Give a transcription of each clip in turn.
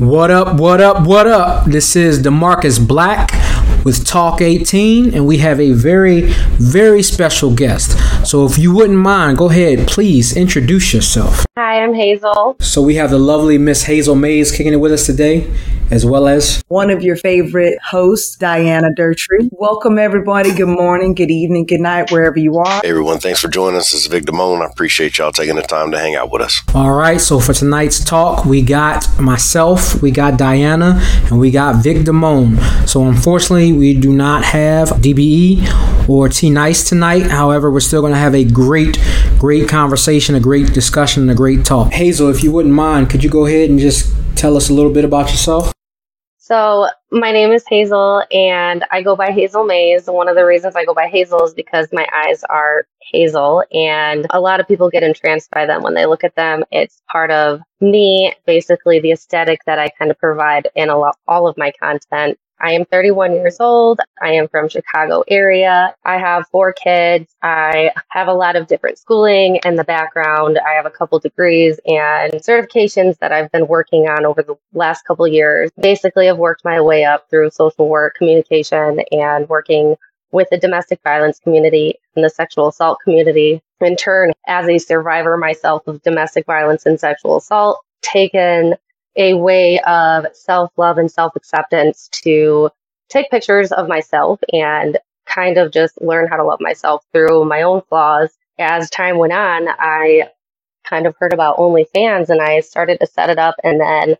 What up, what up, what up? This is Demarcus Black with Talk 18, and we have a very, very special guest. So if you wouldn't mind, go ahead, please introduce yourself. Hi, I'm Hazel. So we have the lovely Miss Hazel Mays kicking it with us today, as well as one of your favorite hosts, Diana Durtree. Welcome, everybody. Good morning, good evening, good night, wherever you are. Hey, everyone, thanks for joining us. This is Vic Damone. I appreciate y'all taking the time to hang out with us. All right, so for tonight's talk, we got myself, we got Diana, and we got Vic Damone. So unfortunately, we do not have DBE or T Nice tonight. However, we're still going to have a great, great conversation, a great discussion, and a great talk. Hazel, if you wouldn't mind, could you go ahead and just tell us a little bit about yourself? So, my name is Hazel and I go by Hazel Mays. One of the reasons I go by Hazel is because my eyes are hazel and a lot of people get entranced by them when they look at them. It's part of me, basically the aesthetic that I kind of provide in a lot, all of my content. I am 31 years old. I am from Chicago area. I have four kids. I have a lot of different schooling in the background. I have a couple degrees and certifications that I've been working on over the last couple years. Basically, I've worked my way up through social work, communication, and working with the domestic violence community and the sexual assault community. In turn, as a survivor myself of domestic violence and sexual assault, taken a way of self love and self acceptance to take pictures of myself and kind of just learn how to love myself through my own flaws. As time went on, I kind of heard about OnlyFans and I started to set it up. And then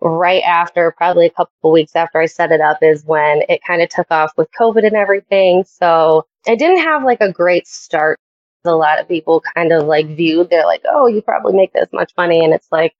right after, probably a couple weeks after I set it up, is when it kind of took off with COVID and everything. So I didn't have like a great start. A lot of people kind of like viewed, they're like, oh, you probably make this much money. And it's like,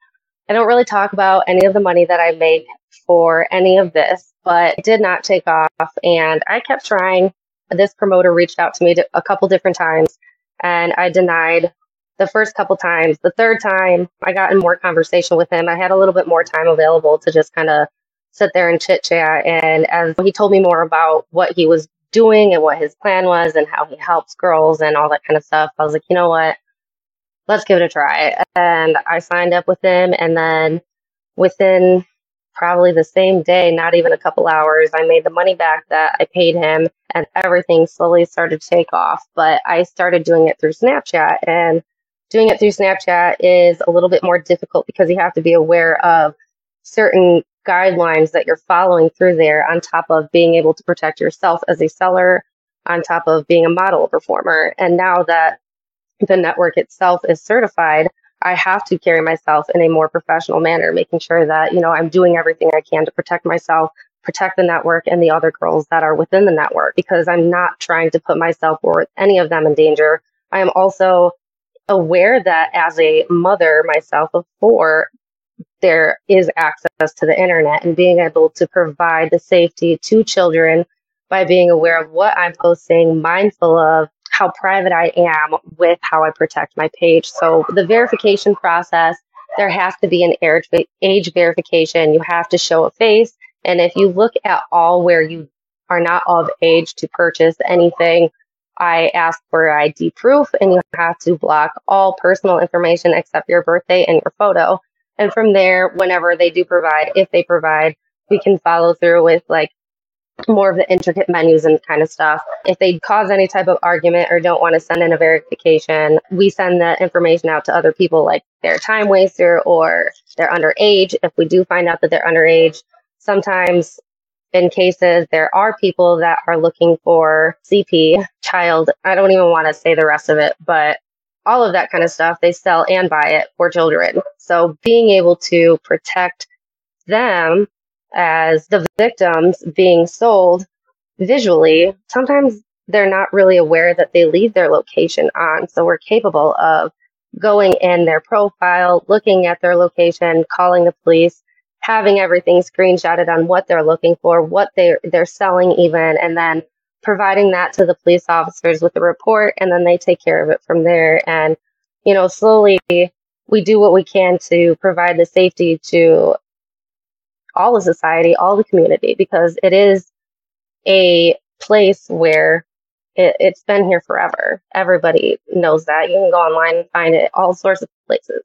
I don't really talk about any of the money that I make for any of this, but it did not take off. And I kept trying. This promoter reached out to me a couple different times and I denied the first couple times. The third time, I got in more conversation with him. I had a little bit more time available to just kind of sit there and chit chat. And as he told me more about what he was doing and what his plan was and how he helps girls and all that kind of stuff, I was like, you know what? Let's give it a try. And I signed up with him. And then within probably the same day, not even a couple hours, I made the money back that I paid him and everything slowly started to take off. But I started doing it through Snapchat and doing it through Snapchat is a little bit more difficult because you have to be aware of certain guidelines that you're following through there on top of being able to protect yourself as a seller on top of being a model performer. And now that the network itself is certified, I have to carry myself in a more professional manner, making sure that, you know, I'm doing everything I can to protect myself, protect the network and the other girls that are within the network because I'm not trying to put myself or any of them in danger. I am also aware that as a mother myself of four, there is access to the internet and being able to provide the safety to children by being aware of what I'm posting, mindful of how private I am with how I protect my page. So the verification process, there has to be an age verification. You have to show a face. And if you look at all where you are not of age to purchase anything, I ask for ID proof and you have to block all personal information except your birthday and your photo. And from there, whenever they do provide, if they provide, we can follow through with like more of the intricate menus and kind of stuff. If they cause any type of argument or don't want to send in a verification, we send the information out to other people like they're a time waster or they're underage. If we do find out that they're underage, sometimes in cases there are people that are looking for CP, child. I don't even want to say the rest of it, but all of that kind of stuff, they sell and buy it for children. So being able to protect them as the victims being sold visually, sometimes they're not really aware that they leave their location on. So we're capable of going in their profile, looking at their location, calling the police, having everything screenshotted on what they're looking for, what they're they're selling even, and then providing that to the police officers with a report and then they take care of it from there. And, you know, slowly we do what we can to provide the safety to all of society, all the community, because it is a place where it, it's been here forever. Everybody knows that. You can go online and find it all sorts of places.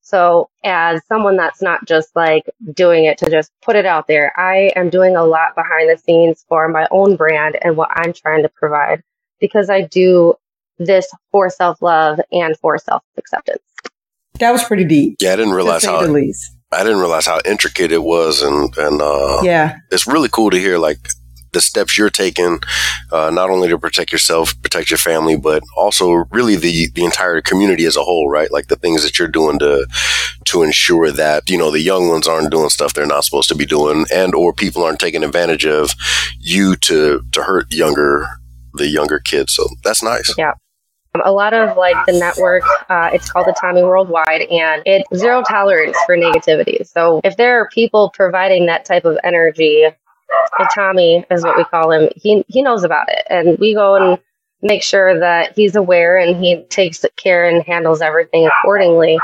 So, as someone that's not just like doing it to just put it out there, I am doing a lot behind the scenes for my own brand and what I'm trying to provide because I do this for self love and for self acceptance. That was pretty deep. Yeah, I didn't realize how the least. I didn't realize how intricate it was, and and uh, yeah, it's really cool to hear like the steps you're taking, uh, not only to protect yourself, protect your family, but also really the the entire community as a whole, right? Like the things that you're doing to to ensure that you know the young ones aren't doing stuff they're not supposed to be doing, and or people aren't taking advantage of you to to hurt younger the younger kids. So that's nice. Yeah. A lot of like the network, uh, it's called the Itami Worldwide, and it's zero tolerance for negativity. So if there are people providing that type of energy Tommy is what we call him. He he knows about it, and we go and make sure that he's aware and he takes care and handles everything accordingly.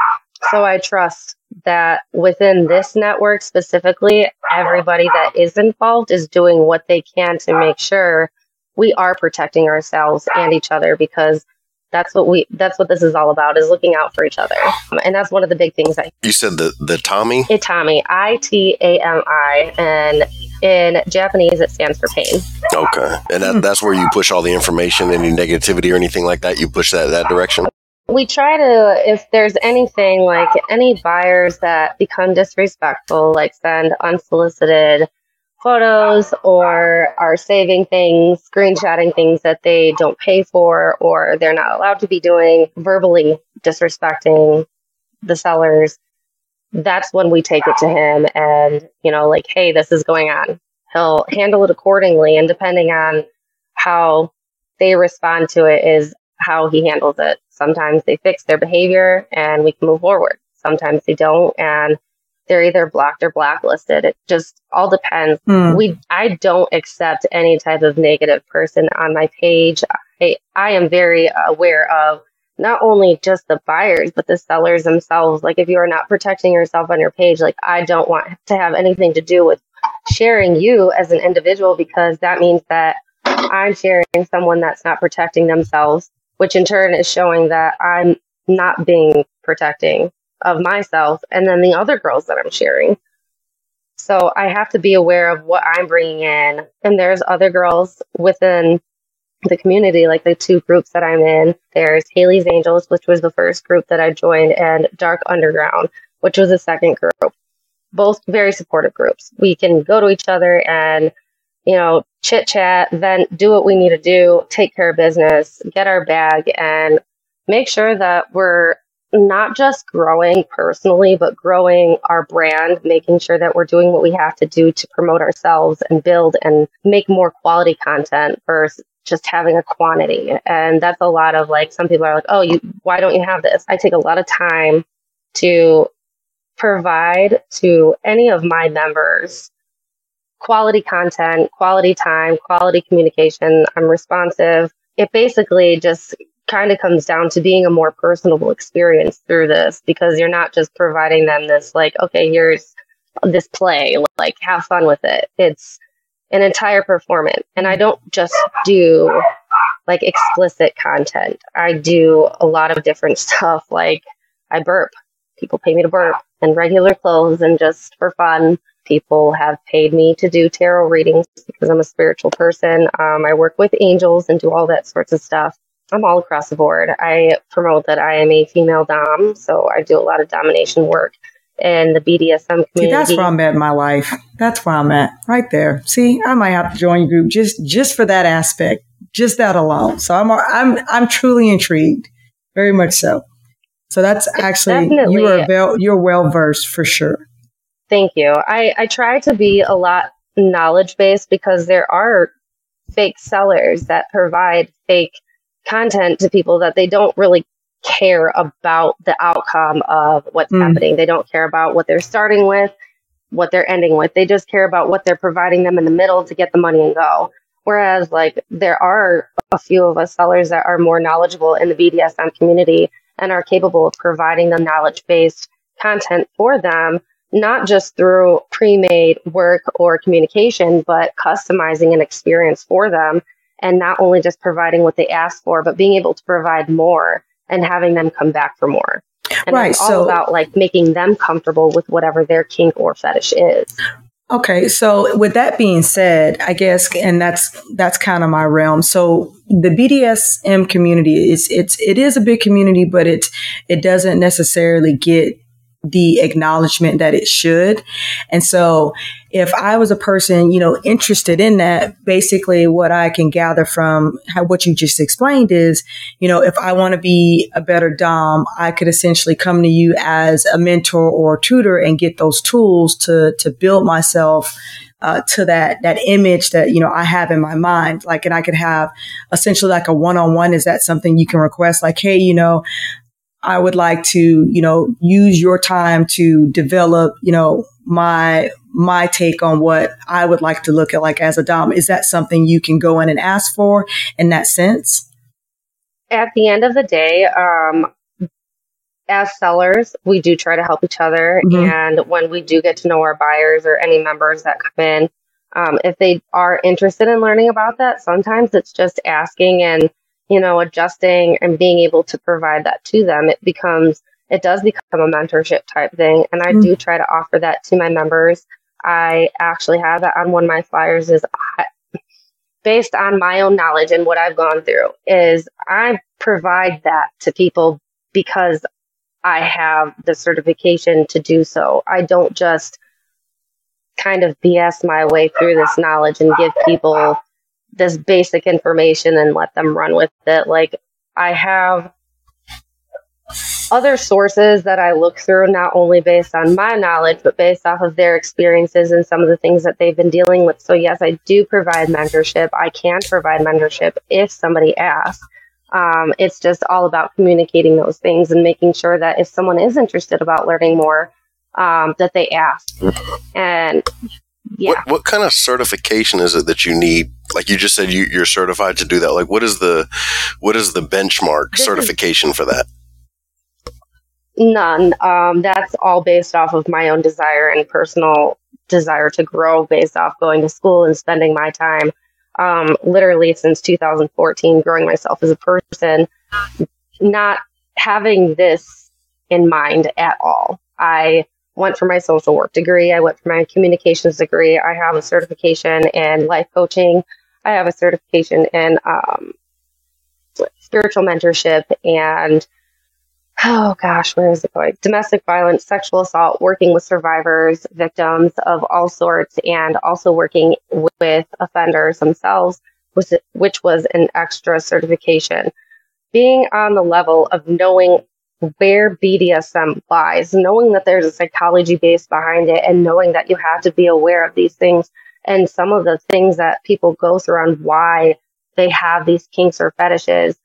So I trust that within this network specifically, everybody that is involved is doing what they can to make sure we are protecting ourselves and each other because that's what we that's what this is all about is looking out for each other and that's one of the big things i you said the the tommy itami i-t-a-m-i and in Japanese, it stands for pain. Okay. And that, that's where you push all the information, any negativity or anything like that, you push that that direction? We try to, if there's anything like any buyers that become disrespectful, like send unsolicited photos or are saving things, screenshotting things that they don't pay for or they're not allowed to be doing, verbally disrespecting the sellers, that's when we take it to him and, you know, like, hey, this is going on. He'll handle it accordingly. And depending on how they respond to it, is how he handles it. Sometimes they fix their behavior and we can move forward. Sometimes they don't. And they're either blocked or blacklisted. It just all depends. Mm. We I don't accept any type of negative person on my page. I I am very aware of not only just the buyers, but the sellers themselves. Like if you are not protecting yourself on your page, like I don't want to have anything to do with sharing you as an individual because that means that I'm sharing someone that's not protecting themselves, which in turn is showing that I'm not being protecting of myself and then the other girls that I'm sharing. So I have to be aware of what I'm bringing in. And there's other girls within the community, like the two groups that I'm in. There's Haley's Angels, which was the first group that I joined, and Dark Underground, which was the second group. Both very supportive groups. We can go to each other and, you know, chit chat, then do what we need to do, take care of business, get our bag, and make sure that we're not just growing personally, but growing our brand, making sure that we're doing what we have to do to promote ourselves and build and make more quality content versus just having a quantity. And that's a lot of like, some people are like, oh, you, why don't you have this? I take a lot of time to provide to any of my members quality content, quality time, quality communication. I'm responsive. It basically just kind of comes down to being a more personable experience through this because you're not just providing them this, like, okay, here's this play, like, have fun with it. It's, an entire performance. And I don't just do like explicit content. I do a lot of different stuff. Like I burp. People pay me to burp in regular clothes and just for fun. People have paid me to do tarot readings because I'm a spiritual person. Um, I work with angels and do all that sorts of stuff. I'm all across the board. I promote that I am a female dom, so I do a lot of domination work in the BDSM community. See, that's where I'm at in my life. That's where I'm at, right there. See, I might have to join your group just just for that aspect, just that alone. So I'm I'm I'm truly intrigued, very much so. So that's actually Definitely. you are well you're well versed for sure. Thank you. I I try to be a lot knowledge based because there are fake sellers that provide fake content to people that they don't really care about the outcome of what's mm. happening. They don't care about what they're starting with, what they're ending with. They just care about what they're providing them in the middle to get the money and go. Whereas, like, there are a few of us sellers that are more knowledgeable in the BDSM community and are capable of providing the knowledge based content for them, not just through pre made work or communication, but customizing an experience for them. And not only just providing what they ask for, but being able to provide more and having them come back for more. And Right, it's all so- about like making them comfortable with whatever their kink or fetish is. Okay, so with that being said, I guess, and that's that's kind of my realm. So the BDSM community is it's it is a big community, but it it doesn't necessarily get the acknowledgement that it should. And so if I was a person, you know, interested in that, basically what I can gather from how, what you just explained is, you know, if I want to be a better Dom, I could essentially come to you as a mentor or tutor and get those tools to, to build myself uh, to that that image that you know I have in my mind. Like, and I could have essentially like a one on one. Is that something you can request? Like, hey, you know, I would like to you know use your time to develop you know my my take on what I would like to look at like as a dom. Is that something you can go in and ask for in that sense? At the end of the day, um, as sellers, we do try to help each other. Mhm. And when we do get to know our buyers or any members that come in, um, if they are interested in learning about that, sometimes it's just asking and, you know, adjusting and being able to provide that to them. It becomes, it does become a mentorship type thing. And I Mm. do try to offer that to my members. I actually have that on one of my flyers is I, based on my own knowledge and what I've gone through is I provide that to people because I have the certification to do so. I don't just kind of BS my way through this knowledge and give people this basic information and let them run with it. Like I have other sources that I look through, not only based on my knowledge, but based off of their experiences and some of the things that they've been dealing with. So, yes, I do provide mentorship. I can provide mentorship if somebody asks. Um, it's just all about communicating those things and making sure that if someone is interested about learning more, um, that they ask. And yeah, What, what kind of certification is it that you need? Like you just said, you, you're certified to do that. Like, what is the what is the benchmark This is- certification for that? None. Um, that's all based off of my own desire and personal desire to grow based off going to school and spending my time um, literally since 2014 growing myself as a person, not having this in mind at all. I went for my social work degree. I went for my communications degree. I have a certification in life coaching. I have a certification in um, spiritual mentorship and oh gosh, where is it going? Domestic violence, sexual assault, working with survivors, victims of all sorts, and also working with offenders themselves, which was an extra certification. Being on the level of knowing where BDSM lies, knowing that there's a psychology base behind it, and knowing that you have to be aware of these things and some of the things that people go through on why they have these kinks or fetishes.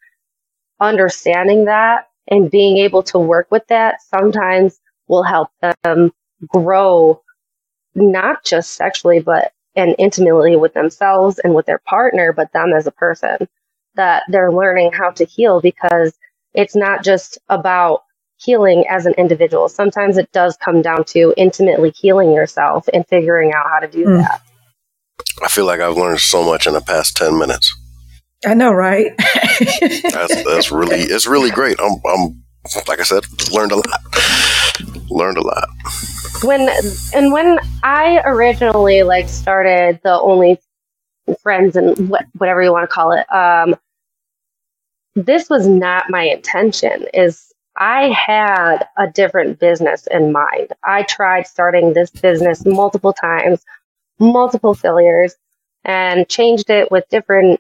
Understanding that and being able to work with that sometimes will help them grow not just sexually but and intimately with themselves and with their partner but them as a person that they're learning how to heal because it's not just about healing as an individual sometimes it does come down to intimately healing yourself and figuring out how to do Mm. that I feel like I've learned so much in the past ten minutes. I know, right? That's that's really it's really great. I'm I'm like I said, learned a lot. Learned a lot. when and when I originally like started the only friends and what whatever you want to call it, um, this was not my intention. Is I had a different business in mind. I tried starting this business multiple times, multiple failures, and changed it with different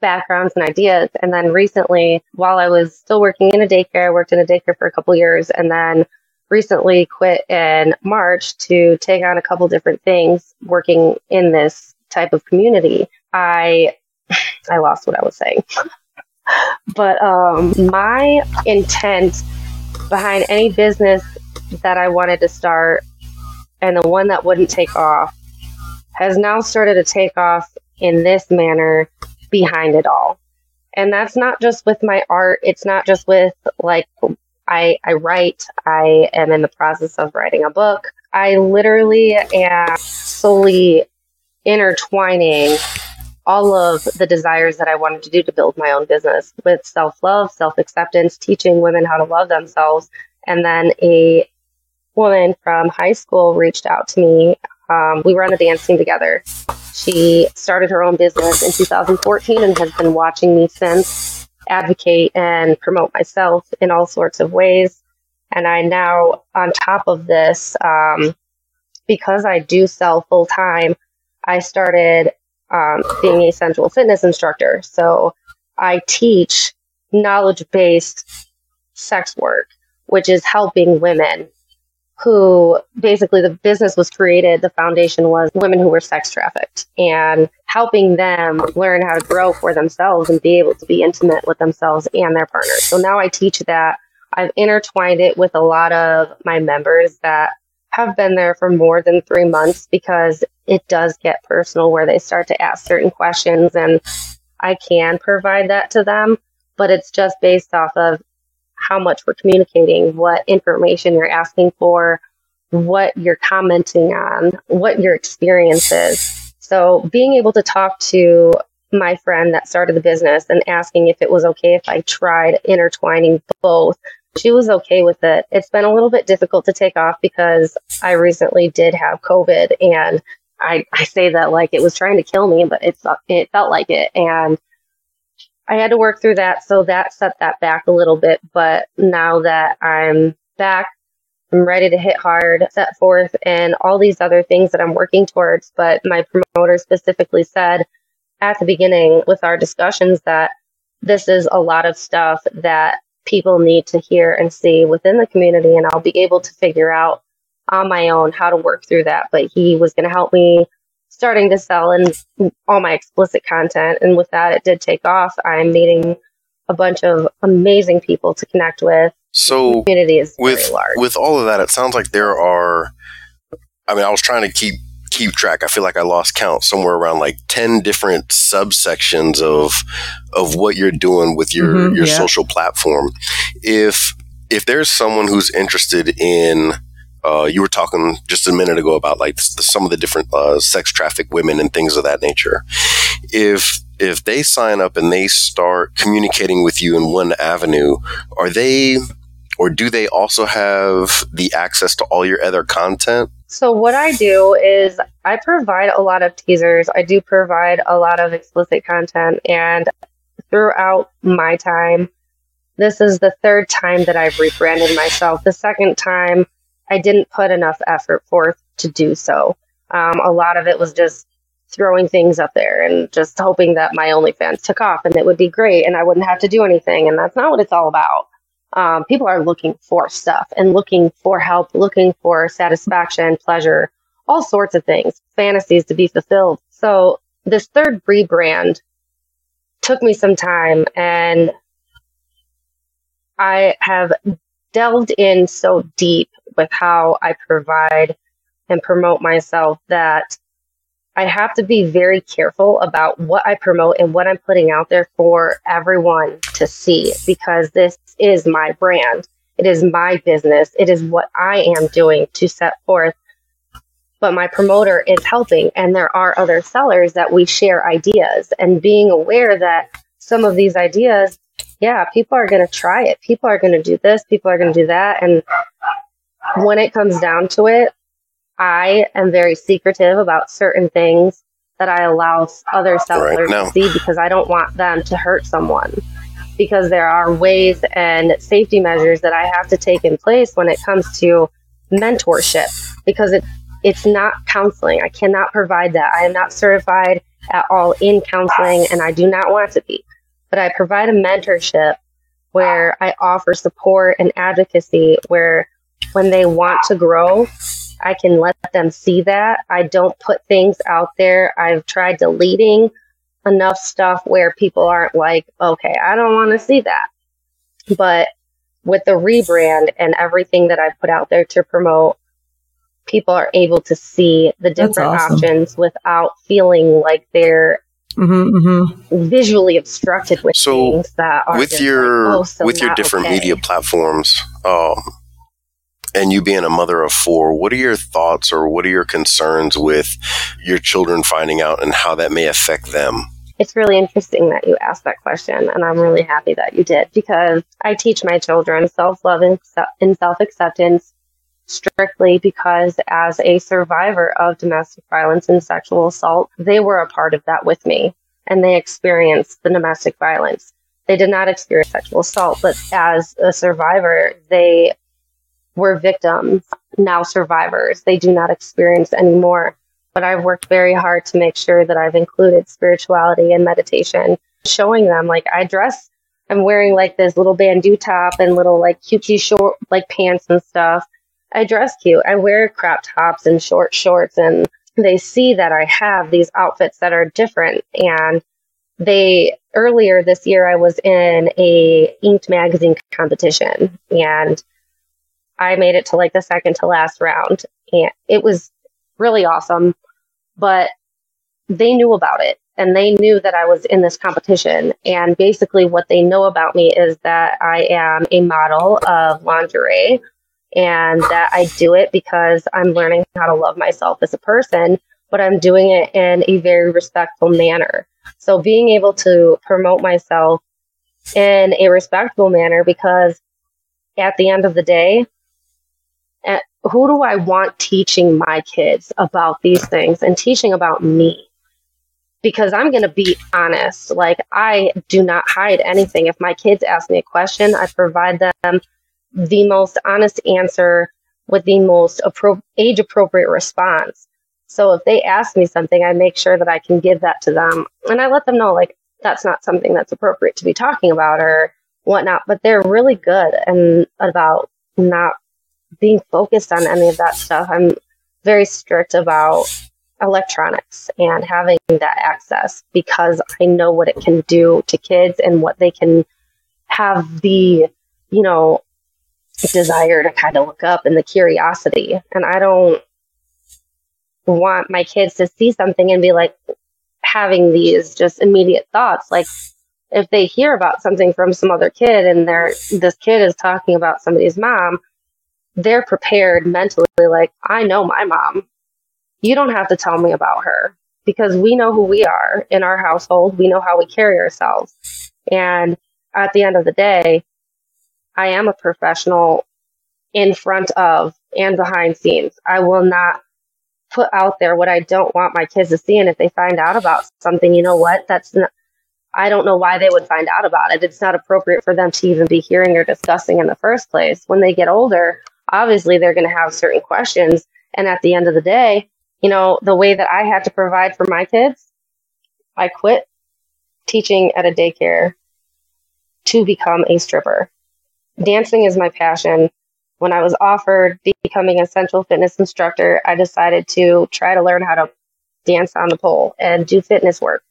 backgrounds and ideas. And then recently, while I was still working in a daycare, I worked in a daycare for a couple years, and then recently quit in March to take on a couple different things working in this type of community. I I lost what I was saying. But um, my intent behind any business that I wanted to start and the one that wouldn't take off has now started to take off in this manner behind it all. And that's not just with my art, it's not just with like I, I write, I am in the process of writing a book. I literally am solely intertwining all of the desires that I wanted to do to build my own business with self love, self acceptance, teaching women how to love themselves, And then a woman from high school reached out to me. Um, we were on a dance team together. She started her own business in 2014 and has been watching me since advocate and promote myself in all sorts of ways. And I now, on top of this, um, because I do sell full time, I started um, being a sensual fitness instructor. So I teach knowledge based sex work, which is helping women who basically the business was created, the foundation was women who were sex trafficked and helping them learn how to grow for themselves and be able to be intimate with themselves and their partners. So now I teach that. I've intertwined it with a lot of my members that have been there for more than three months because it does get personal where they start to ask certain questions and I can provide that to them, but it's just based off of how much we're communicating, what information you're asking for, what you're commenting on, what your experience is. So being able to talk to my friend that started the business and asking if it was okay if I tried intertwining both she was okay with it. It's been a little bit difficult to take off because I recently did have COVID and I, I say that like it was trying to kill me, but it's, it felt like it. And I had to work through that. So that set that back a little bit. But now that I'm back, I'm ready to hit hard, set forth, and all these other things that I'm working towards. But my promoter specifically said at the beginning with our discussions that this is a lot of stuff that people need to hear and see within the community. And I'll be able to figure out on my own how to work through that. But he was going to help me starting to sell and all my explicit content. And with that, it did take off. I'm meeting a bunch of amazing people to connect with. So the community is with, large. With all of that, it sounds like there are, I mean, I was trying to keep keep track. I feel like I lost count somewhere around like 10 different subsections of of what you're doing with your mm-hmm, your yeah. social platform. If if there's someone who's interested in uh, you were talking just a minute ago about like some of the different uh, sex traffic women and things of that nature. If if they sign up and they start communicating with you in one avenue, are they or do they also have the access to all your other content? So, what I do is I provide a lot of teasers. I do provide a lot of explicit content. And throughout my time, this is the third time that I've rebranded myself. The second time, I didn't put enough effort forth to do so. Um, a lot of it was just throwing things up there and just hoping that my OnlyFans took off and it would be great and I wouldn't have to do anything. And that's not what it's all about um, people are looking for stuff and looking for help, looking for satisfaction, pleasure, all sorts of things, fantasies to be fulfilled. So this third rebrand took me some time and I have delved in so deep with how I provide and promote myself that I have to be very careful about what I promote and what I'm putting out there for everyone to see because this is my brand. It is my business. It is what I am doing to set forth. But my promoter is helping, and there are other sellers that we share ideas and being aware that some of these ideas, yeah, people are going to try it. People are going to do this. People are going to do that. And when it comes down to it, I am very secretive about certain things that I allow other sellers right, to see because I don't want them to hurt someone. Because there are ways and safety measures that I have to take in place when it comes to mentorship because it it's not counseling. I cannot provide that. I am not certified at all in counseling and I do not want to be. But I provide a mentorship where I offer support and advocacy where when they want to grow, I can let them see that. I don't put things out there. I've tried deleting enough stuff where people aren't like, okay, I don't want to see that. But with the rebrand and everything that I've put out there to promote, people are able to see the different awesome. options without feeling like they're Mm-hmm, mm-hmm. visually obstructed with so things that are with your like, oh, so with your different okay. media platforms. Um, and you being a mother of four, what are your thoughts or what are your concerns with your children finding out and how that may affect them? It's really interesting that you asked that question, and I'm really happy that you did because I teach my children self love and self acceptance strictly because as a survivor of domestic violence and sexual assault, they were a part of that with me and they experienced the domestic violence. They did not experience sexual assault, but as a survivor, they were victims, now survivors. They do not experience anymore. But I've worked very hard to make sure that I've included spirituality and meditation, showing them like I dress, I'm wearing like this little bandeau top and little like cutesy short like pants and stuff. I dress cute. I wear crop tops and short shorts and they see that I have these outfits that are different and they earlier this year I was in a inked magazine competition and I made it to like the second to last round and it was really awesome but they knew about it and they knew that I was in this competition and basically what they know about me is that I am a model of lingerie and that I do it because I'm learning how to love myself as a person, but I'm doing it in a very respectful manner. So being able to promote myself in a respectful manner because at the end of the day, eh, who do I want teaching my kids about these things and teaching about me? Because I'm going to be honest. Like, I do not hide anything. If my kids ask me a question, I provide them the most honest answer with the most appro- age appropriate response. So if they ask me something, I make sure that I can give that to them. And I let them know, like, that's not something that's appropriate to be talking about or whatnot. But they're really good and about not being focused on any of that stuff. I'm very strict about electronics and having that access because I know what it can do to kids and what they can have the, you know, desire to kind of look up and the curiosity. And I don't want my kids to see something and be like having these just immediate thoughts. Like if they hear about something from some other kid and they're this kid is talking about somebody's mom, they're prepared mentally like, I know my mom. You don't have to tell me about her because we know who we are in our household. We know how we carry ourselves. And at the end of the day, I am a professional in front of and behind scenes. I will not put out there what I don't want my kids to see. And if they find out about something, you know what? That's not, I don't know why they would find out about it. It's not appropriate for them to even be hearing or discussing in the first place. When they get older, obviously they're going to have certain questions. And at the end of the day, you know, the way that I had to provide for my kids, I quit teaching at a daycare to become a stripper dancing is my passion. When I was offered becoming a central fitness instructor, I decided to try to learn how to dance on the pole and do fitness work.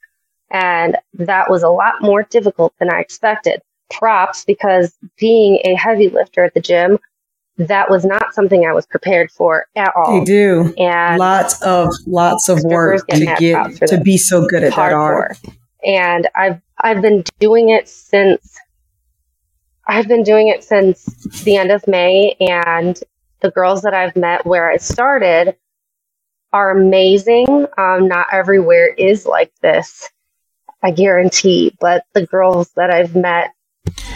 And that was a lot more difficult than I expected. Props because being a heavy lifter at the gym, that was not something I was prepared for at all. They do. And lots of lots of work to get to be so good at that art. And I've I've been doing it since I've been doing it since the end of May, and the girls that I've met where I started are amazing. Um, not everywhere is like this, I guarantee, but the girls that I've met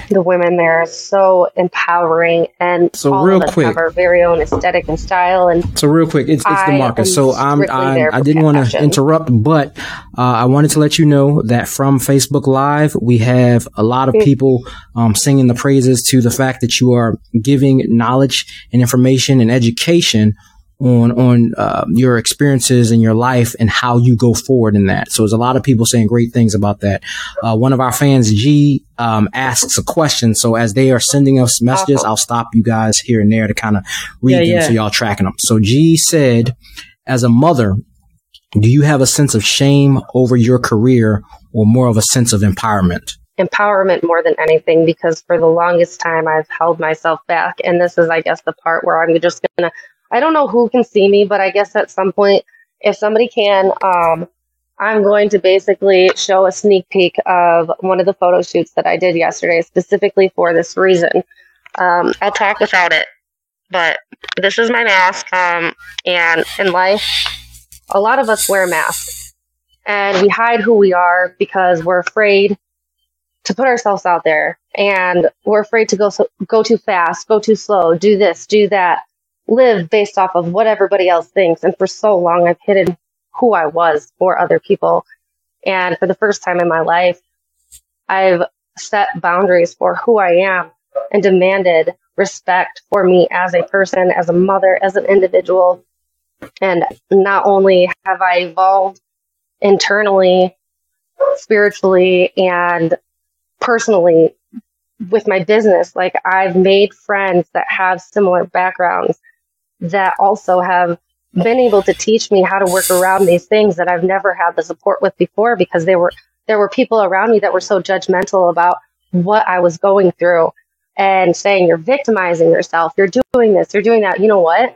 the women there are so empowering and so all real of quick. have our very own aesthetic and style and so real quick it's, it's Demarcus. So i'm, I'm i didn't want to interrupt but uh, i wanted to let you know that from facebook live we have a lot of mm. people um, singing the praises to the fact that you are giving knowledge and information and education on on uh, your experiences in your life and how you go forward in that. So there's a lot of people saying great things about that. Uh, one of our fans, G, um, asks a question. So as they are sending us messages, I'll stop you guys here and there to kind of read yeah, them yeah. so y'all tracking them. So G said, as a mother, do you have a sense of shame over your career or more of a sense of empowerment? Empowerment more than anything, because for the longest time I've held myself back. And this is, I guess, the part where I'm just going to I don't know who can see me, but I guess at some point, if somebody can, um, I'm going to basically show a sneak peek of one of the photo shoots that I did yesterday, specifically for this reason. Um, I'll talk without it, but this is my mask. Um, and in life, a lot of us wear masks. and we hide who we are because we're afraid to put ourselves out there and we're afraid to go so, go too fast, go too slow, do this, do that, live based off of what everybody else thinks. And for so long, I've hidden who I was for other people. And for the first time in my life, I've set boundaries for who I am and demanded respect for me as a person, as a mother, as an individual. And not only have I evolved internally, spiritually, and personally with my business, like I've made friends that have similar backgrounds that also have been able to teach me how to work around these things that I've never had the support with before because they were there were people around me that were so judgmental about what I was going through and saying you're victimizing yourself, you're doing this, you're doing that. You know what?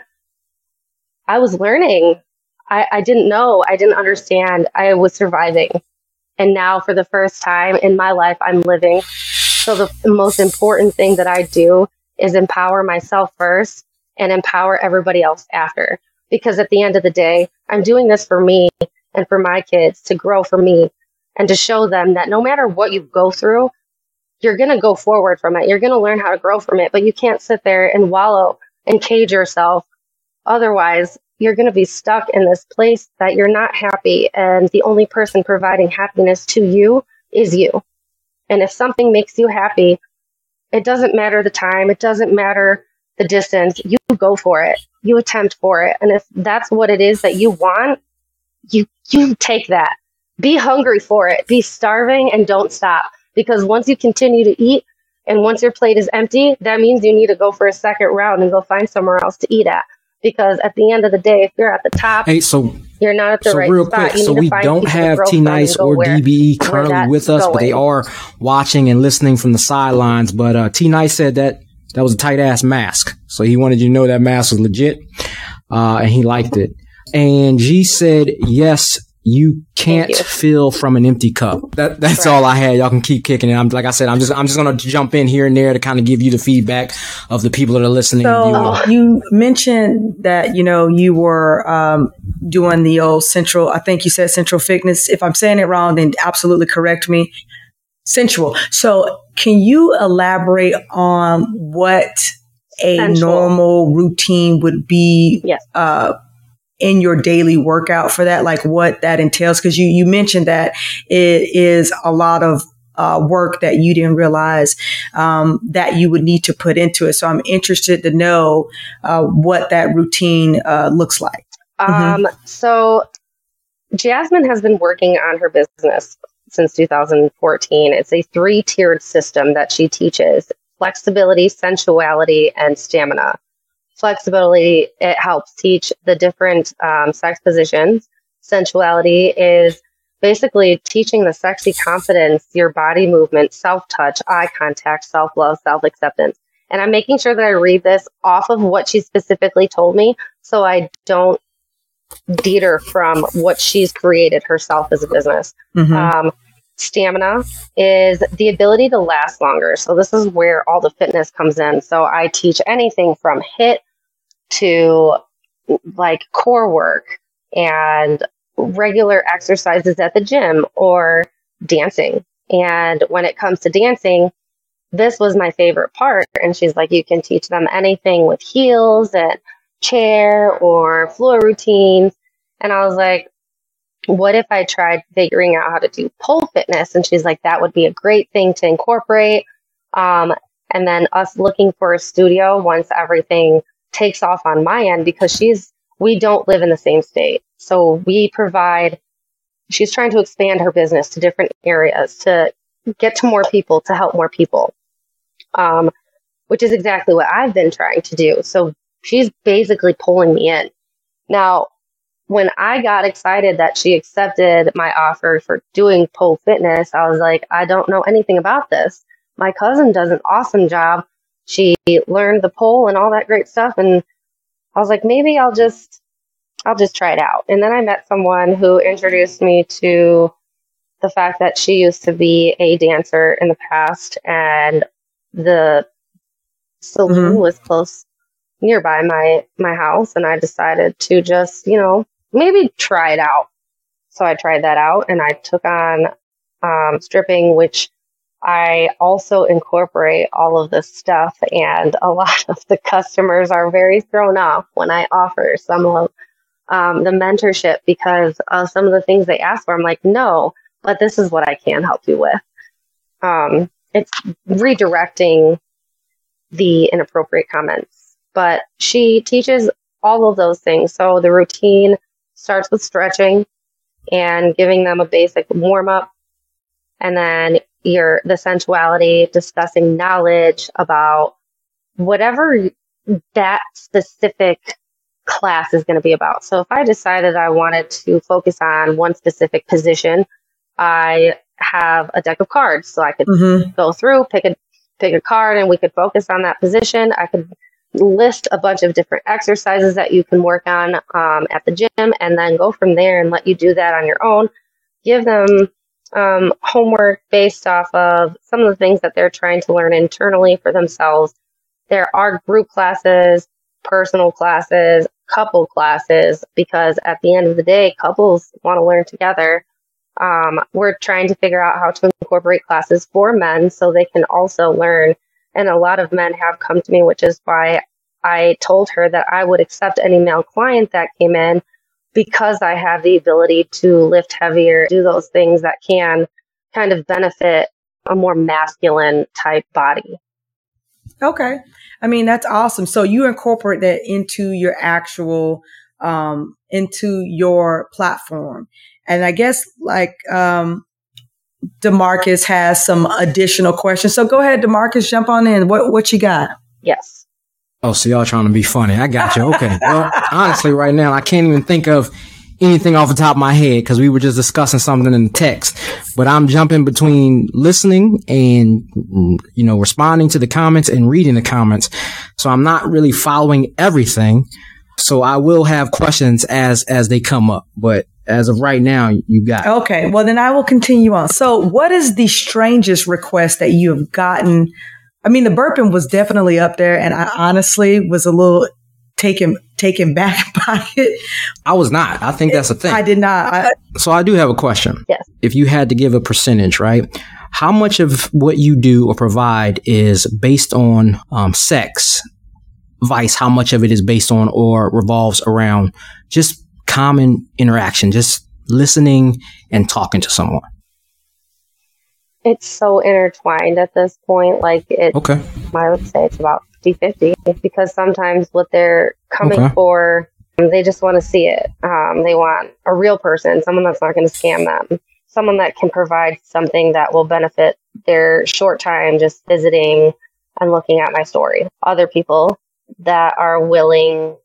I was learning. I, I didn't know. I didn't understand. I was surviving. And now for the first time in my life, I'm living. So the most important thing that I do is empower myself first and empower everybody else after. Because at the end of the day, I'm doing this for me and for my kids to grow for me and to show them that no matter what you go through, you're going to go forward from it. You're going to learn how to grow from it, but you can't sit there and wallow and cage yourself. Otherwise, you're going to be stuck in this place that you're not happy. And the only person providing happiness to you is you. And if something makes you happy, it doesn't matter the time, it doesn't matter the distance, you go for it. You attempt for it. And if that's what it is that you want, you you take that. Be hungry for it. Be starving and don't stop. Because once you continue to eat and once your plate is empty, that means you need to go for a second round and go find somewhere else to eat at. Because at the end of the day, if you're at the top, hey, so you're not at the so right real spot. quick, so we don't have T Nice or DBE currently with us, but they are watching and listening from the sidelines. But uh, T Nice said that that was a tight ass mask, so he wanted you to know that mask was legit, uh, and he liked it. And G said, yes, you can't you. fill from an empty cup. That that's right. all I had. Y'all can keep kicking it. I'm like I said, I'm just I'm just gonna jump in here and there to kind of give you the feedback of the people that are listening. So you mentioned that you know you were um, doing the old central. I think you said central fitness. If I'm saying it wrong, then absolutely correct me. Sensual. So can you elaborate on what a Sensual. normal routine would be? Yes. Uh, in your daily workout for that, like what that entails? Because you, you mentioned that it is a lot of uh, work that you didn't realize um, that you would need to put into it. So I'm interested to know uh, what that routine uh, looks like. Mm-hmm. Um, so Jasmine has been working on her business since 2014. It's a three tiered system that she teaches flexibility, sensuality, and stamina flexibility, it helps teach the different um, sex positions. Sensuality is basically teaching the sexy confidence, your body movement, self touch, eye contact, self love, self acceptance. And I'm making sure that I read this off of what she specifically told me so I don't deter from what she's created herself as a business. Mm-hmm. Um, stamina is the ability to last longer. So this is where all the fitness comes in. So I teach anything from HIIT to like core work and regular exercises at the gym or dancing. And when it comes to dancing, this was my favorite part. And she's like, you can teach them anything with heels and chair or floor routines. And I was like, what if I tried figuring out how to do pole fitness? And she's like, that would be a great thing to incorporate. Um, and then us looking for a studio once everything takes off on my end because she's, we don't live in the same state. So we provide, she's trying to expand her business to different areas to get to more people, to help more people, um, which is exactly what I've been trying to do. So she's basically pulling me in. Now, when I got excited that she accepted my offer for doing pole fitness, I was like, I don't know anything about this. My cousin does an awesome job she learned the pole and all that great stuff. And I was like, maybe I'll just, I'll just try it out. And then I met someone who introduced me to the fact that she used to be a dancer in the past and the saloon mm-hmm. was close nearby my, my house. And I decided to just, you know, maybe try it out. So I tried that out and I took on um, stripping, which I also incorporate all of this stuff. And a lot of the customers are very thrown off when I offer some of um, the mentorship because of some of the things they ask for. I'm like, no, but this is what I can help you with. Um, it's redirecting the inappropriate comments, but she teaches all of those things. So the routine starts with stretching and giving them a basic warm up and then your the sensuality discussing knowledge about whatever that specific class is going to be about. So if I decided I wanted to focus on one specific position, I have a deck of cards so I could mm-hmm. go through, pick a pick a card and we could focus on that position. I could list a bunch of different exercises that you can work on um, at the gym and then go from there and let you do that on your own. Give them um, homework based off of some of the things that they're trying to learn internally for themselves. There are group classes, personal classes, couple classes, because at the end of the day, couples want to learn together. Um, we're trying to figure out how to incorporate classes for men so they can also learn. And a lot of men have come to me, which is why I told her that I would accept any male client that came in because I have the ability to lift heavier, do those things that can kind of benefit a more masculine type body. Okay. I mean, that's awesome. So you incorporate that into your actual, um, into your platform. And I guess like, um, Demarcus has some additional questions. So go ahead, Demarcus, jump on in. What, what you got? Yes. Oh, so y'all trying to be funny. I got you. Okay. well, honestly, right now, I can't even think of anything off the top of my head because we were just discussing something in the text. But I'm jumping between listening and, you know, responding to the comments and reading the comments. So I'm not really following everything. So I will have questions as, as they come up. But as of right now, you got. Okay. Well, then I will continue on. So what is the strangest request that you have gotten I mean, the burping was definitely up there, and I honestly was a little taken taken back by it. I was not. I think that's a thing. I did not. I, so I do have a question. Yes. If you had to give a percentage, right? How much of what you do or provide is based on um, sex, vice? How much of it is based on or revolves around just common interaction, just listening and talking to someone? it's so intertwined at this point. Like it, okay. I would say it's about 50 50 because sometimes what they're coming okay. for, they just want to see it. Um, they want a real person, someone that's not going to scam them, someone that can provide something that will benefit their short time just visiting and looking at my story. Other people that are willing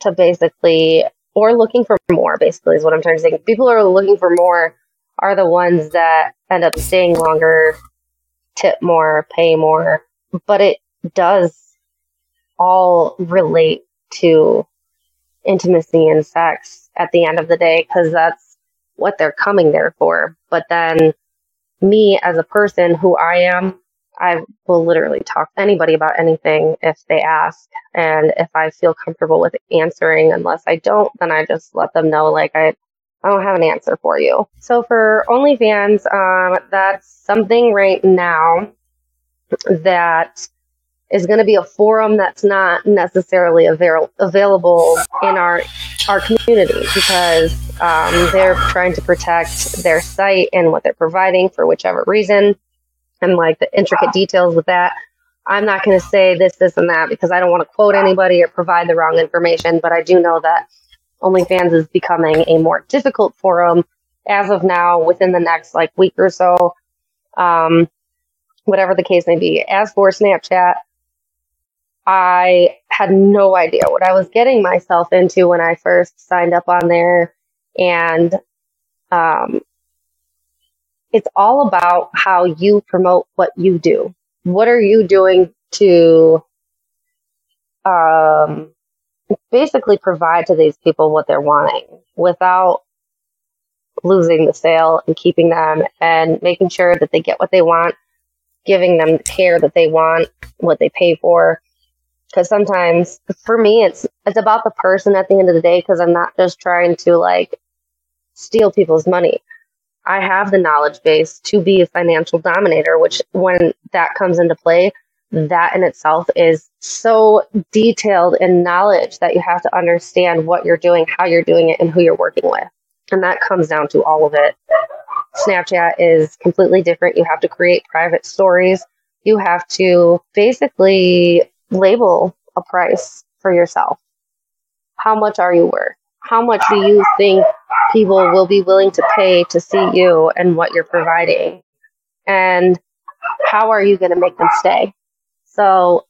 to basically, or looking for more, basically, is what I'm trying to say. People are looking for more are the ones that end up staying longer, tip more, pay more. But it does all relate to intimacy and sex at the end of the day because that's what they're coming there for. But then, me as a person who I am, I will literally talk to anybody about anything if they ask. And if I feel comfortable with answering, unless I don't, then I just let them know, like, I, I don't have an answer for you. So for OnlyFans, um, that's something right now that is going to be a forum that's not necessarily avail- available in our our community because um, they're trying to protect their site and what they're providing for whichever reason, and like the intricate details with that. I'm not going to say this, this, and that because I don't want to quote anybody or provide the wrong information, but I do know that OnlyFans is becoming a more difficult forum as of now within the next like week or so. Um, whatever the case may be. As for Snapchat, I had no idea what I was getting myself into when I first signed up on there. And um, it's all about how you promote what you do. What are you doing to um, basically provide to these people what they're wanting without losing the sale and keeping them and making sure that they get what they want, giving them the care that they want, what they pay for. Because sometimes, for me, it's it's about the person at the end of the day. Because I'm not just trying to like steal people's money. I have the knowledge base to be a financial dominator, which when that comes into play, that in itself is so detailed in knowledge that you have to understand what you're doing, how you're doing it, and who you're working with. And that comes down to all of it. Snapchat is completely different. You have to create private stories. You have to basically label a price for yourself. How much are you worth? How much do you think people will be willing to pay to see you and what you're providing? And how are you going to make them stay? So,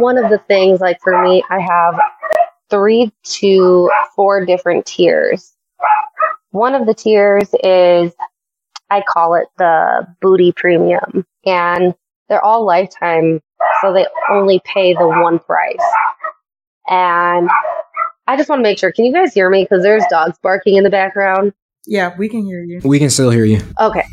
one of the things, like for me, I have three to four different tiers. One of the tiers is, I call it the booty premium, and they're all lifetime, so they only pay the one price. And I just want to make sure. Can you guys hear me? Because there's dogs barking in the background. Yeah, we can hear you. We can still hear you. Okay.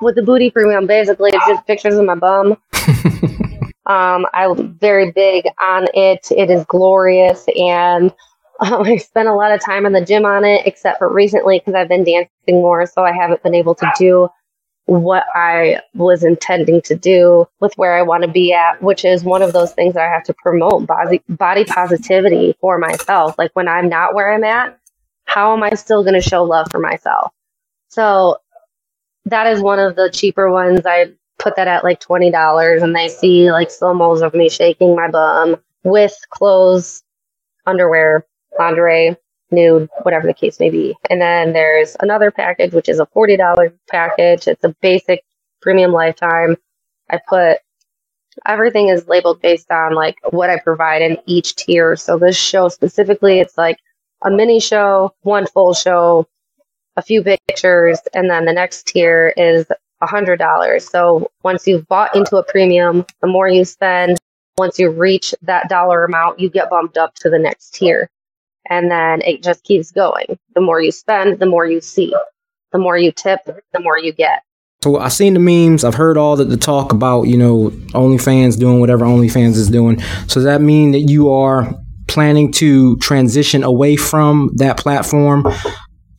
With the booty premium, basically, it's just pictures of my bum. um, I'm very big on it. It is glorious, and um, I spent a lot of time in the gym on it, except for recently because I've been dancing more, so I haven't been able to do what I was intending to do with where I want to be at, which is one of those things that I have to promote body, body positivity for myself. Like when I'm not where I'm at, how am I still going to show love for myself? So that is one of the cheaper ones. I put that at like $20 and they see like slow mos of me shaking my bum with clothes, underwear, lingerie, nude, whatever the case may be. And then there's another package, which is a $40 package. It's a basic premium lifetime. I put everything is labeled based on like what I provide in each tier. So this show specifically, it's like a mini show, one full show, a few pictures, and then the next tier is a hundred dollars. So once you've bought into a premium, the more you spend, once you reach that dollar amount, you get bumped up to the next tier. And then it just keeps going. The more you spend, the more you see. The more you tip, the more you get. So I've seen the memes. I've heard all the, the talk about, you know, OnlyFans doing whatever OnlyFans is doing. So does that mean that you are planning to transition away from that platform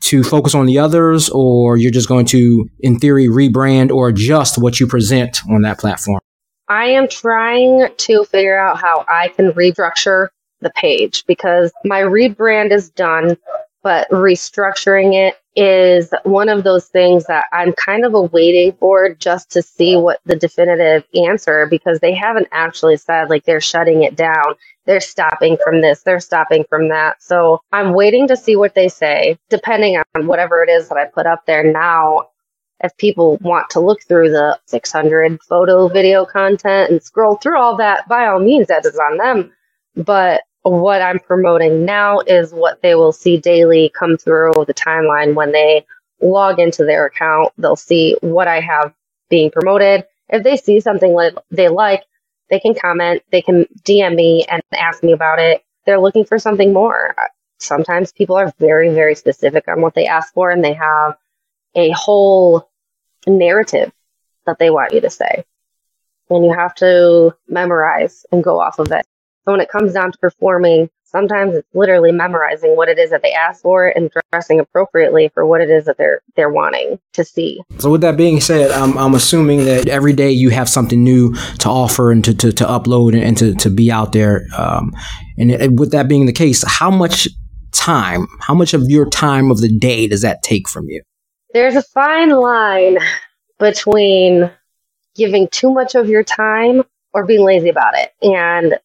to focus on the others, or you're just going to, in theory, rebrand or adjust what you present on that platform? I am trying to figure out how I can restructure the page because my rebrand is done, but restructuring it is one of those things that I'm kind of awaiting for just to see what the definitive answer because they haven't actually said like they're shutting it down. They're stopping from this, they're stopping from that. So I'm waiting to see what they say, depending on whatever it is that I put up there now. If people want to look through the 600 photo video content and scroll through all that, by all means, that is on them. But what I'm promoting now is what they will see daily come through the timeline when they log into their account. They'll see what I have being promoted. If they see something like they like, they can comment, they can DM me and ask me about it. They're looking for something more. Sometimes people are very, very specific on what they ask for and they have a whole narrative that they want you to say. And you have to memorize and go off of it. So when it comes down to performing, sometimes it's literally memorizing what it is that they ask for and dressing appropriately for what it is that they're they're wanting to see. So with that being said, I'm, I'm assuming that every day you have something new to offer and to, to, to upload and to, to be out there. Um, and with that being the case, how much time, how much of your time of the day does that take from you? There's a fine line between giving too much of your time or being lazy about it. And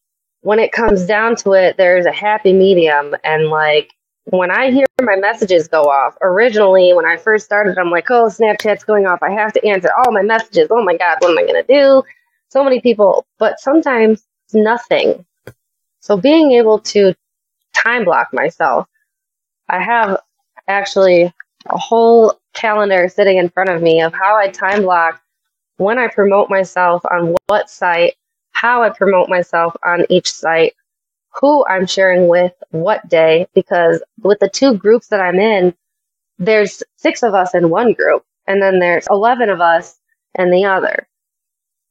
when it comes down to it, there's a happy medium. And like when I hear my messages go off, originally when I first started, I'm like, oh, Snapchat's going off. I have to answer all my messages. Oh my God, what am I going to do? So many people, but sometimes it's nothing. So being able to time block myself, I have actually a whole calendar sitting in front of me of how I time block when I promote myself on what site how I promote myself on each site, who I'm sharing with, what day, because with the two groups that I'm in, there's six of us in one group, and then there's 11 of us in the other.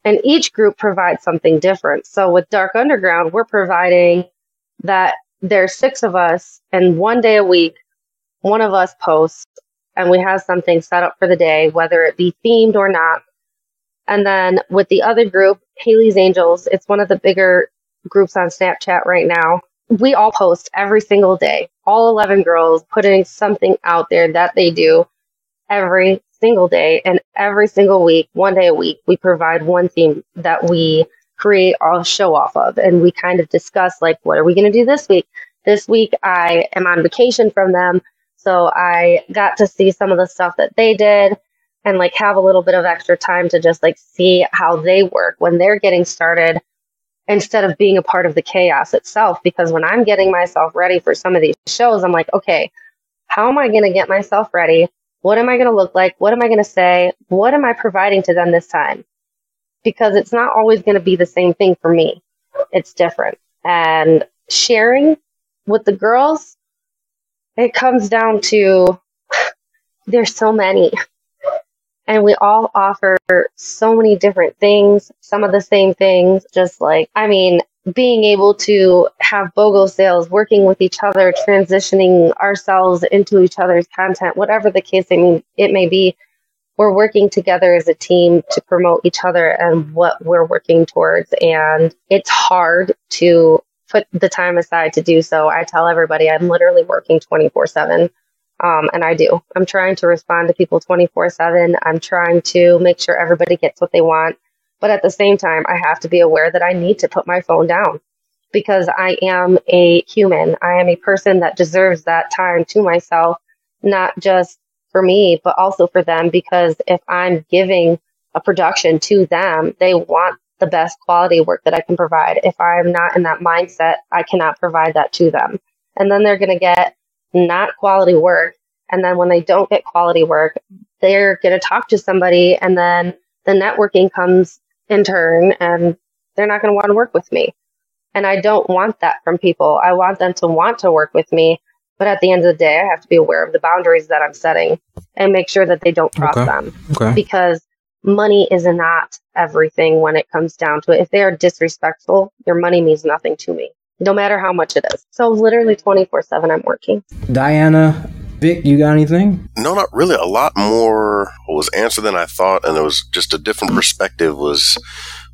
And each group provides something different. So with Dark Underground, we're providing that there's six of us, and one day a week, one of us posts and we have something set up for the day, whether it be themed or not. And then with the other group, Haley's Angels, it's one of the bigger groups on Snapchat right now. We all post every single day. All 11 girls putting something out there that they do every single day and every single week, one day a week, we provide one theme that we create a show off of. And we kind of discuss like, what are we going to do this week? This week I am on vacation from them. So I got to see some of the stuff that they did and like have a little bit of extra time to just like see how they work when they're getting started instead of being a part of the chaos itself. Because when I'm getting myself ready for some of these shows, I'm like, okay, how am I going to get myself ready? What am I going to look like? What am I going to say? What am I providing to them this time? Because it's not always going to be the same thing for me. It's different. And sharing with the girls, it comes down to there's so many. And we all offer so many different things, some of the same things, just like, I mean, being able to have BOGO sales, working with each other, transitioning ourselves into each other's content, whatever the case it may be, we're working together as a team to promote each other and what we're working towards. And it's hard to put the time aside to do so. I tell everybody I'm literally working 24 7. Um, and I do. I'm trying to respond to people 24 7. I'm trying to make sure everybody gets what they want. But at the same time, I have to be aware that I need to put my phone down because I am a human. I am a person that deserves that time to myself, not just for me, but also for them. Because if I'm giving a production to them, they want the best quality work that I can provide. If I'm not in that mindset, I cannot provide that to them. And then they're going to get not quality work. And then when they don't get quality work, they're going to talk to somebody and then the networking comes in turn and they're not going to want to work with me. And I don't want that from people. I want them to want to work with me. But at the end of the day, I have to be aware of the boundaries that I'm setting and make sure that they don't cross Okay. them. Okay. Because money is not everything when it comes down to it. If they are disrespectful, your money means nothing to me, no matter how much it is. So literally 24 7, I'm working. Diana, Vic, you got anything? No, not really. A lot more was answered than I thought, and there was just a different perspective was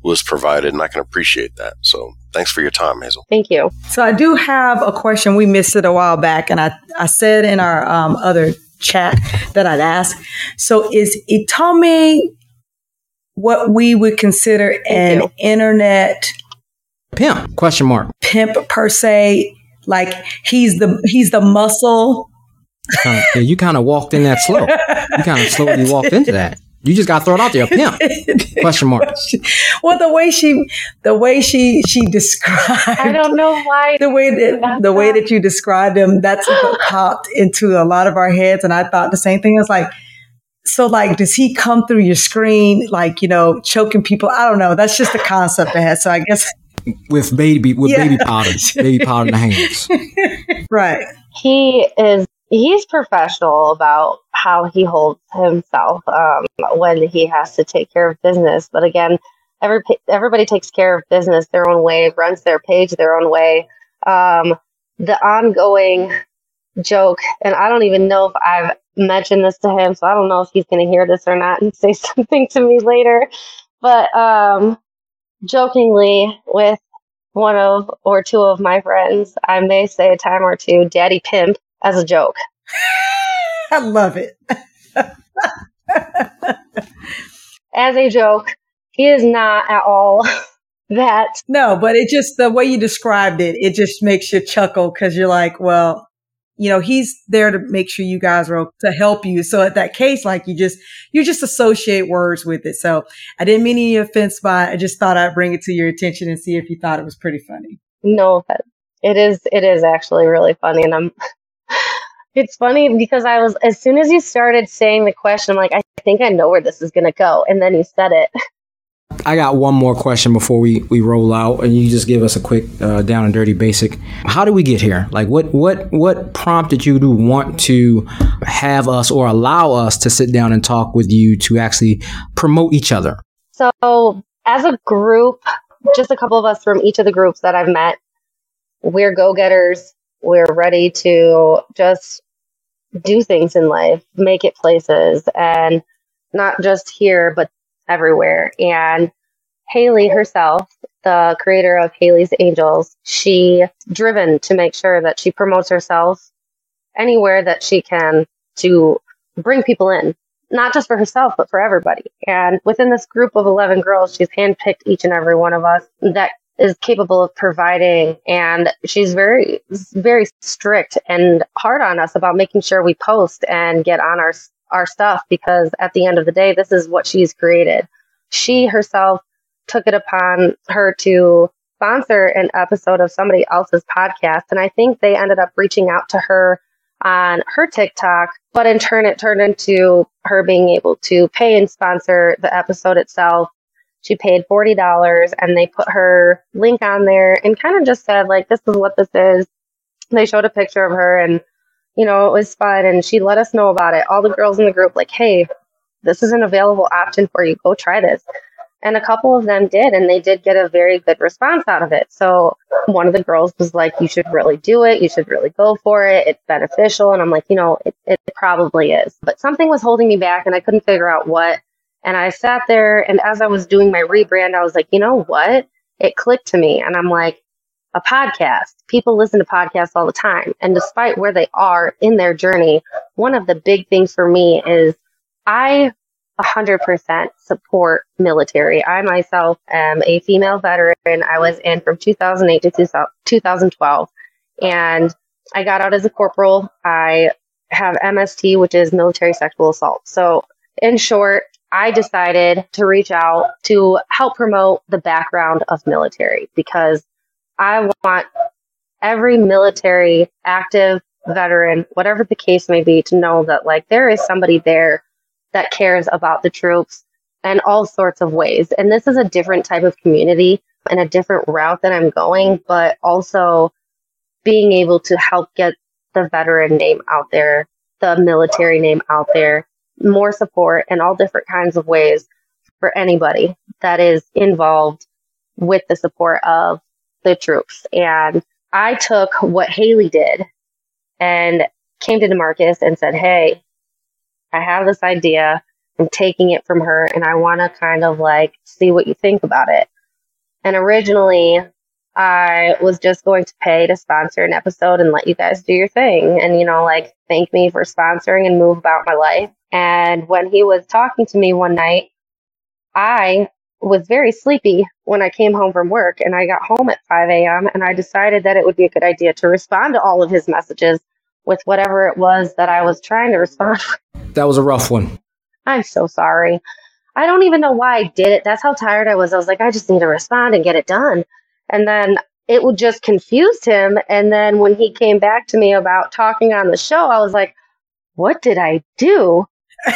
was provided, and I can appreciate that. So, thanks for your time, Hazel. Thank you. So I do have a question. We missed it a while back, and I, I said in our um, other chat that I'd ask. So is Itami what we would consider an you. internet Pimp? Question mark. pimp per se? Like he's the he's the muscle. Kinda, yeah, you kind of walked in that slow. You kind of slowly walked into that. You just got thrown out there. Pimp? Question mark. well, the way she the way she she described I don't know why. the way that the way that you described him, that's popped into a lot of our heads, and I thought the same thing. I was like, so like, does he come through your screen, like you know, choking people? I don't know. That's just the concept I had. So I guess With baby, with Yeah. baby powder, baby powder in the hands. right. he is he's professional about how he holds himself um, when he has to take care of business but again every everybody takes care of business their own way runs their page their own way um, the ongoing joke and i don't even know if i've mentioned this to him so i don't know if he's going to hear this or not and say something to me later but um, jokingly with one of or two of my friends, I may say a time or two, Daddy Pimp, as a joke. I love it. As a joke, he is not at all that. No, but it just the way you described it, it just makes you chuckle because you're like, well, you know, he's there to make sure you guys are to help you. So at that case, like you just you just associate words with it. So I didn't mean any offense by it. I just thought I'd bring it to your attention and see if you thought it was pretty funny. No offense. It is. It is actually really funny, and I'm. It's funny because I was as soon as you started saying the question, I'm like, I think I know where this is gonna go, and then you said it. I got one more question before we, we roll out, and you just give us a quick uh, down and dirty basic. How did we get here? Like, what what what prompted you to want to have us or allow us to sit down and talk with you to actually promote each other? So, as a group, just a couple of us from each of the groups that I've met, we're go getters. We're ready to just do things in life, make it places, and not just here, but everywhere. And Haley herself, the creator of Haley's Angels, she driven to make sure that she promotes herself anywhere that she can to bring people in, not just for herself, but for everybody. And within this group of 11 girls, she's handpicked each and every one of us that is capable of providing. And she's very, very strict and hard on us about making sure we post and get on our, our stuff because at the end of the day, this is what she's created. She herself took it upon her to sponsor an episode of somebody else's podcast. And I think they ended up reaching out to her on her TikTok, but in turn, it turned into her being able to pay and sponsor the episode itself. She paid $40 and they put her link on there and kind of just said, like, this is what this is. They showed a picture of her and, you know, it was fun. And she let us know about it. All the girls in the group, like, hey, this is an available option for you. Go try this. And a couple of them did, and they did get a very good response out of it. So one of the girls was like, You should really do it. You should really go for it. It's beneficial. And I'm like, You know, it, it probably is. But something was holding me back, and I couldn't figure out what. And I sat there, and as I was doing my rebrand, I was like, You know what? It clicked to me. And I'm like, a podcast. People listen to podcasts all the time. And despite where they are in their journey, one of the big things for me is I 100% support military. I myself am a female veteran. I was in from 2008 to 2012. And I got out as a corporal. I have MST, which is military sexual assault. So, in short, I decided to reach out to help promote the background of military because I want every military active veteran, whatever the case may be, to know that like there is somebody there that cares about the troops in all sorts of ways. And this is a different type of community and a different route that I'm going, but also being able to help get the veteran name out there, the military name out there, more support in all different kinds of ways for anybody that is involved with the support of the troops. And I took what Haley did and came to Demarcus and said, Hey, I have this idea. I'm taking it from her and I want to kind of like see what you think about it. And originally, I was just going to pay to sponsor an episode and let you guys do your thing and, you know, like thank me for sponsoring and move about my life. And when he was talking to me one night, I was very sleepy when I came home from work and I got home at 5 a.m. and I decided that it would be a good idea to respond to all of his messages with whatever it was that I was trying to respond. That was a rough one. I'm so sorry. I don't even know why I did it. That's how tired I was. I was like, I just need to respond and get it done. And then it would just confuse him. And then when he came back to me about talking on the show, I was like, what did I do?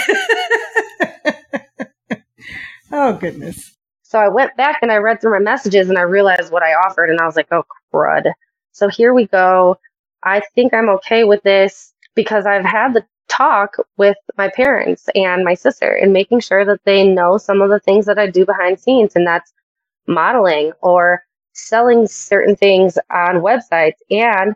oh, goodness. So I went back and I read through my messages and I realized what I offered. And I was like, oh, crud. So here we go. I think I'm okay with this because I've had the talk with my parents and my sister and making sure that they know some of the things that I do behind scenes and that's modeling or selling certain things on websites and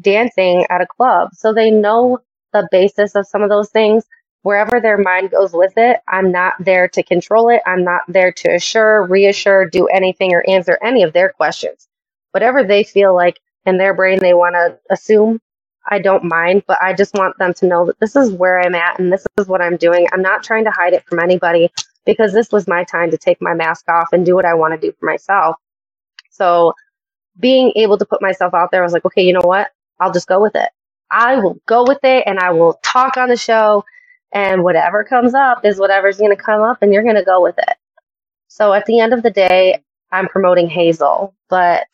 dancing at a club. So they know the basis of some of those things. Wherever their mind goes with it, I'm not there to control it. I'm not there to assure, reassure, do anything or answer any of their questions. Whatever they feel like in their brain they want to assume I don't mind, but I just want them to know that this is where I'm at and this is what I'm doing. I'm not trying to hide it from anybody because this was my time to take my mask off and do what I want to do for myself. So being able to put myself out there, I was like, okay, you know what? I'll just go with it. I will go with it and I will talk on the show and whatever comes up is whatever's going to come up and you're going to go with it. So at the end of the day, I'm promoting Hazel, but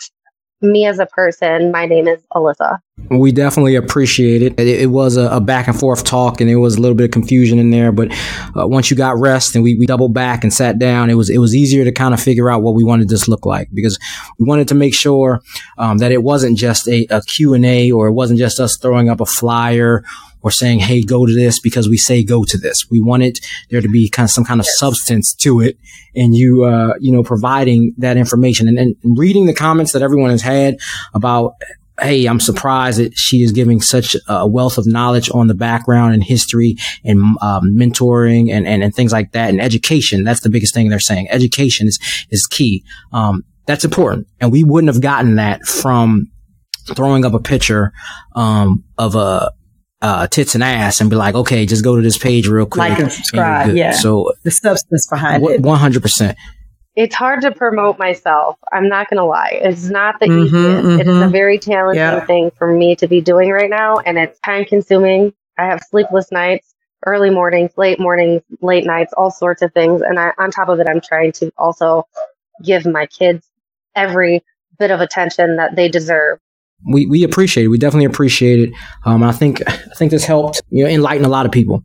me as a person, my name is Alyssa. We definitely appreciate it. It, it was a, a, back and forth talk, and there was a little bit of confusion in there. But uh, once you got rest and we, we doubled back and sat down, it was it was easier to kind of figure out what we wanted this look like because we wanted to make sure um, that it wasn't just a, a Q and A or it wasn't just us throwing up a flyer or saying, Hey, go to this because we say go to this. We wanted there to be kind of some kind of yes. substance to it and you, uh, you know, providing that information and, and reading the comments that everyone has had about hey, I'm surprised that she is giving such a wealth of knowledge on the background and history and um, mentoring and, and, and things like that and education. That's the biggest thing they're saying. Education is, is key. Um, that's important. And we wouldn't have gotten that from throwing up a picture, um, of a, uh, tits and ass and be like, okay, just go to this page real quick. Like and subscribe. And yeah. So the substance behind w- it. 100% it's hard to promote myself. I'm not going to lie. It's not the mm-hmm, easiest. Mm-hmm. It is a mm-hmm. very challenging yeah. thing for me to be doing right now, and it's time consuming. I have sleepless nights, early mornings, late mornings, late nights, all sorts of things. And I, on top of it, I'm trying to also give my kids every bit of attention that they deserve. We, we appreciate it. We definitely appreciate it. Um, I think I think this helped you know enlighten a lot of people.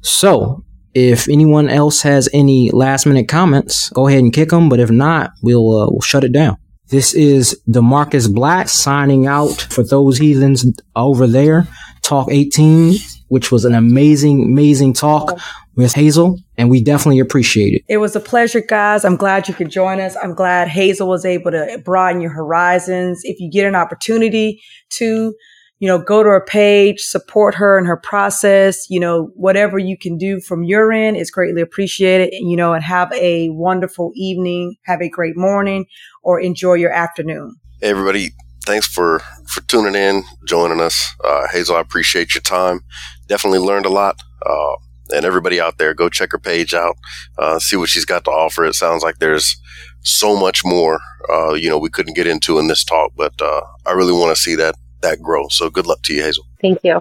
So if anyone else has any last minute comments, go ahead and kick them. But if not, we'll, uh, we'll shut it down. This is Demarcus Black signing out for those heathens over there. Talk 18, which was an amazing, amazing talk with Hazel, and we definitely appreciate it. It was a pleasure, guys. I'm glad you could join us. I'm glad Hazel was able to broaden your horizons. If you get an opportunity to, you know, go to her page, support her in her process, you know, whatever you can do from your end is greatly appreciated, and, you know, and have a wonderful evening, have a great morning, or enjoy your afternoon. Hey, everybody. Thanks for, for tuning in, joining us. Uh, Hazel, I appreciate your time. Definitely learned a lot. Uh, and everybody out there, go check her page out, uh, see what she's got to offer. It sounds like there's so much more, uh, you know, we couldn't get into in this talk, but uh, I really want to see that that grow. So good luck to you, Hazel. Thank you.